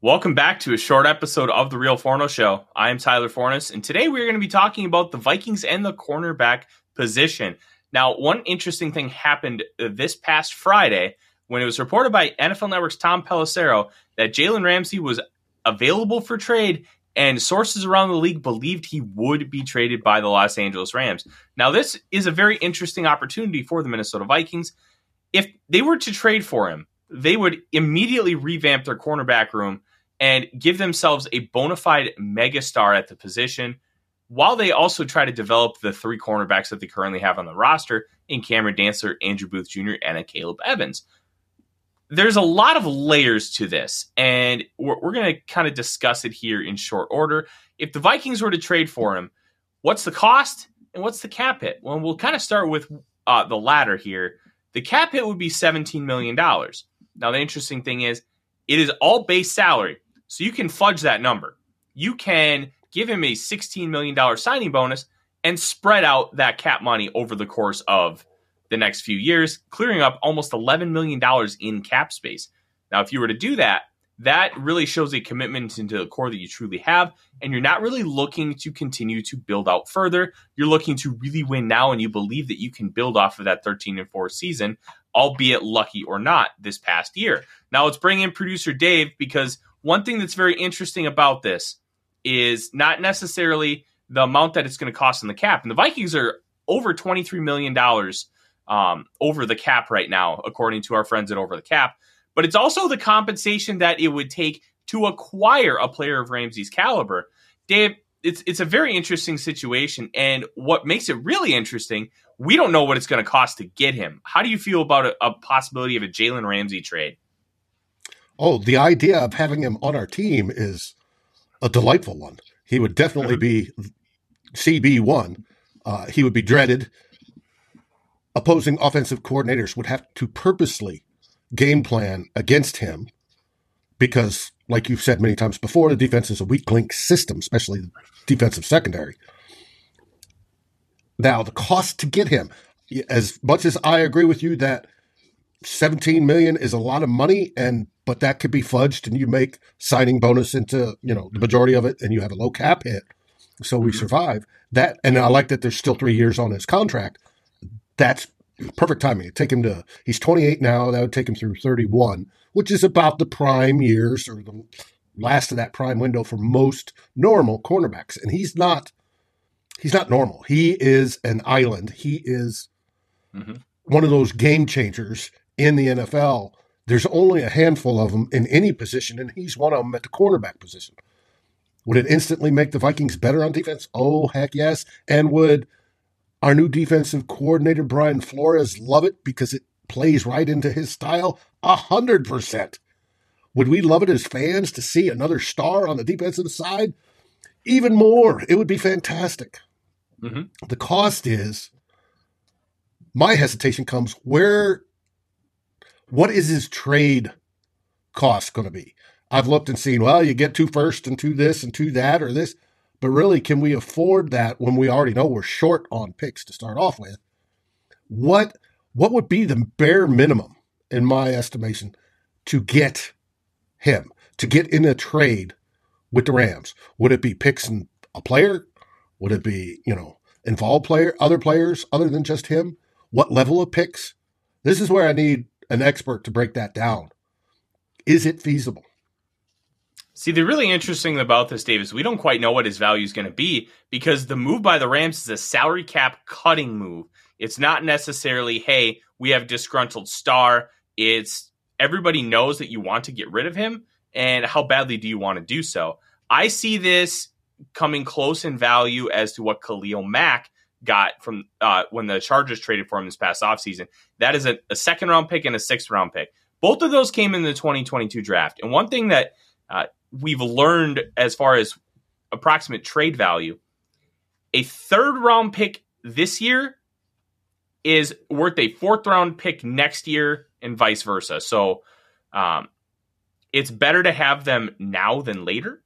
Welcome back to a short episode of The Real Forno Show. I am Tyler Forness, and today we're going to be talking about the Vikings and the cornerback position. Now, one interesting thing happened this past Friday when it was reported by NFL Network's Tom Pelissero that Jalen Ramsey was available for trade, and sources around the league believed he would be traded by the Los Angeles Rams. Now, this is a very interesting opportunity for the Minnesota Vikings. If they were to trade for him, they would immediately revamp their cornerback room and give themselves a bona fide megastar at the position while they also try to develop the three cornerbacks that they currently have on the roster in Cameron Dantzler, Andrew Booth Jr., and Akayleb Evans. There's a lot of layers to this, and we're, we're going to kind of discuss it here in short order. If the Vikings were to trade for him, what's the cost and what's the cap hit? Well, we'll kind of start with uh, the latter here. The cap hit would be $17 million. Now, the interesting thing is, it is all base salary. So you can fudge that number. You can give him a $16 million signing bonus and spread out that cap money over the course of the next few years, clearing up almost $11 million in cap space. Now, if you were to do that, that really shows a commitment into the core that you truly have. And you're not really looking to continue to build out further. You're looking to really win now, and you believe that you can build off of that 13 and 4 season, albeit lucky or not, this past year. Now, let's bring in producer Dave because one thing that's very interesting about this is not necessarily the amount that it's going to cost in the cap. And the Vikings are over $23 million um, over the cap right now, according to our friends at Over the Cap. But it's also the compensation that it would take to acquire a player of Ramsey's caliber. Dave, it's it's a very interesting situation, and what makes it really interesting, we don't know what it's going to cost to get him. How do you feel about a, a possibility of a Jalen Ramsey trade? Oh, the idea of having him on our team is a delightful one. He would definitely be CB one. Uh, he would be dreaded. Opposing offensive coordinators would have to purposely game plan against him because, like you've said many times before, the defense is a weak link system, especially the defensive secondary. Now, the cost to get him, as much as I agree with you that 17 million is a lot of money and but that could be fudged and you make signing bonus into, you know, the majority of it and you have a low cap hit. So we mm-hmm. survive. That and I like that there's still 3 years on his contract. That's perfect timing. Take him to he's 28 now, that would take him through 31, which is about the prime years or the last of that prime window for most normal cornerbacks and he's not he's not normal. He is an island. He is mm-hmm. one of those game changers in the NFL, there's only a handful of them in any position, and he's one of them at the cornerback position. Would it instantly make the Vikings better on defense? Oh, heck yes. And would our new defensive coordinator, Brian Flores, love it because it plays right into his style? A hundred percent. Would we love it as fans to see another star on the defensive side? Even more. It would be fantastic. Mm-hmm. The cost is my hesitation comes where what is his trade cost going to be? I've looked and seen, well, you get two first and two this and two that or this, but really, can we afford that when we already know we're short on picks to start off with? What what would be the bare minimum, in my estimation, to get him to get in a trade with the Rams? Would it be picks and a player? Would it be you know involved player, other players other than just him? What level of picks? This is where I need an expert to break that down. Is it feasible? See, the really interesting thing about this, Davis, we don't quite know what his value is going to be because the move by the Rams is a salary cap cutting move. It's not necessarily, hey, we have disgruntled star. It's everybody knows that you want to get rid of him, and how badly do you want to do so? I see this coming close in value as to what Khalil Mack got from uh, when the Chargers traded for him this past offseason. That is a, a, second round pick and a sixth round pick. Both of those came in the 2022 draft. And one thing that uh, we've learned as far as approximate trade value, a third round pick this year is worth a fourth round pick next year and vice versa. So um, it's better to have them now than later.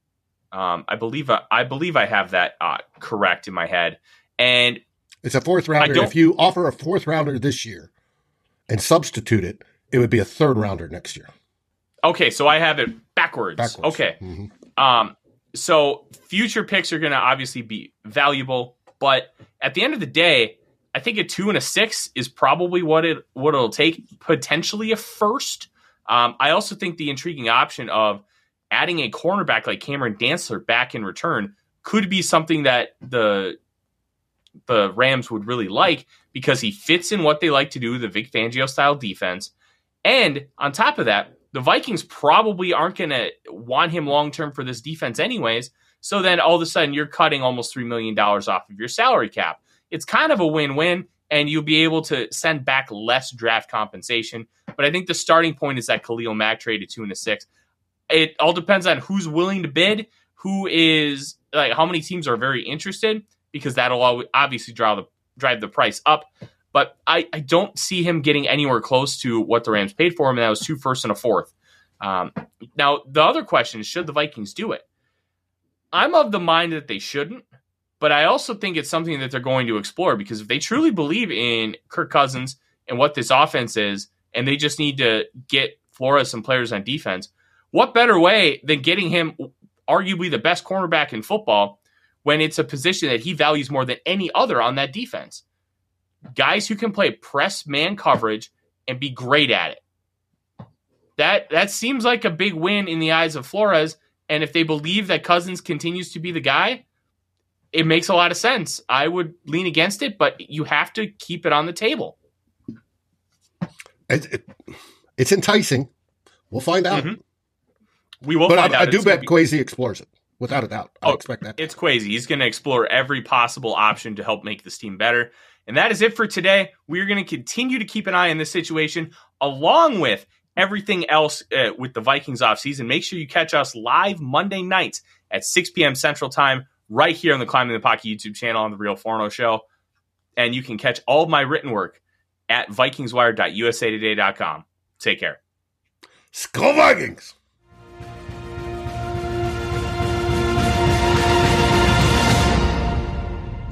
Um, I believe uh, I believe I have that uh, correct in my head. And it's a fourth rounder. If you offer a fourth rounder this year and substitute it, it would be a third rounder next year. Okay, so I have it backwards. Backwards. Okay. Mhm. Um, so future picks are going to obviously be valuable, but at the end of the day, I think a two and a six is probably what it what it'll take. Potentially a first. Um, I also think the intriguing option of adding a cornerback like Cameron Dantzler back in return could be something that the the Rams would really like because he fits in what they like to do, the Vic Fangio style defense. And on top of that, the Vikings probably aren't going to want him long term for this defense, anyways. So then all of a sudden, you're cutting almost $3 million off of your salary cap. It's kind of a win win, and you'll be able to send back less draft compensation. But I think the starting point is that Khalil Mack traded two and a six. It all depends on who's willing to bid, who is like how many teams are very interested, because that'll obviously drive the drive the price up. But I, I don't see him getting anywhere close to what the Rams paid for him, and that was two first and a fourth. Um, now the other question is, should the Vikings do it? I'm of the mind that they shouldn't, but I also think it's something that they're going to explore because if they truly believe in Kirk Cousins and what this offense is, and they just need to get Flores some players on defense, what better way than getting him arguably the best cornerback in football when it's a position that he values more than any other on that defense? Guys who can play press man coverage and be great at it. That that seems like a big win in the eyes of Flores. And if they believe that Cousins continues to be the guy, it makes a lot of sense. I would lean against it, but you have to keep it on the table. It, it, it's enticing. We'll find out. Mhm. We will But find I. I do It's bet be- Kwesi explores it without a doubt. I Oh, expect that. It's crazy. He's going to explore every possible option to help make this team better. And that is it for today. We're going to continue to keep an eye on this situation along with everything else uh, with the Vikings offseason. Make sure you catch us live Monday nights at 6 p.m. Central Time right here on the Climbing the Pocket YouTube channel on The Real Forno Show. And you can catch all of my written work at vikingswire.usatoday.com. Take care. Skol Vikings!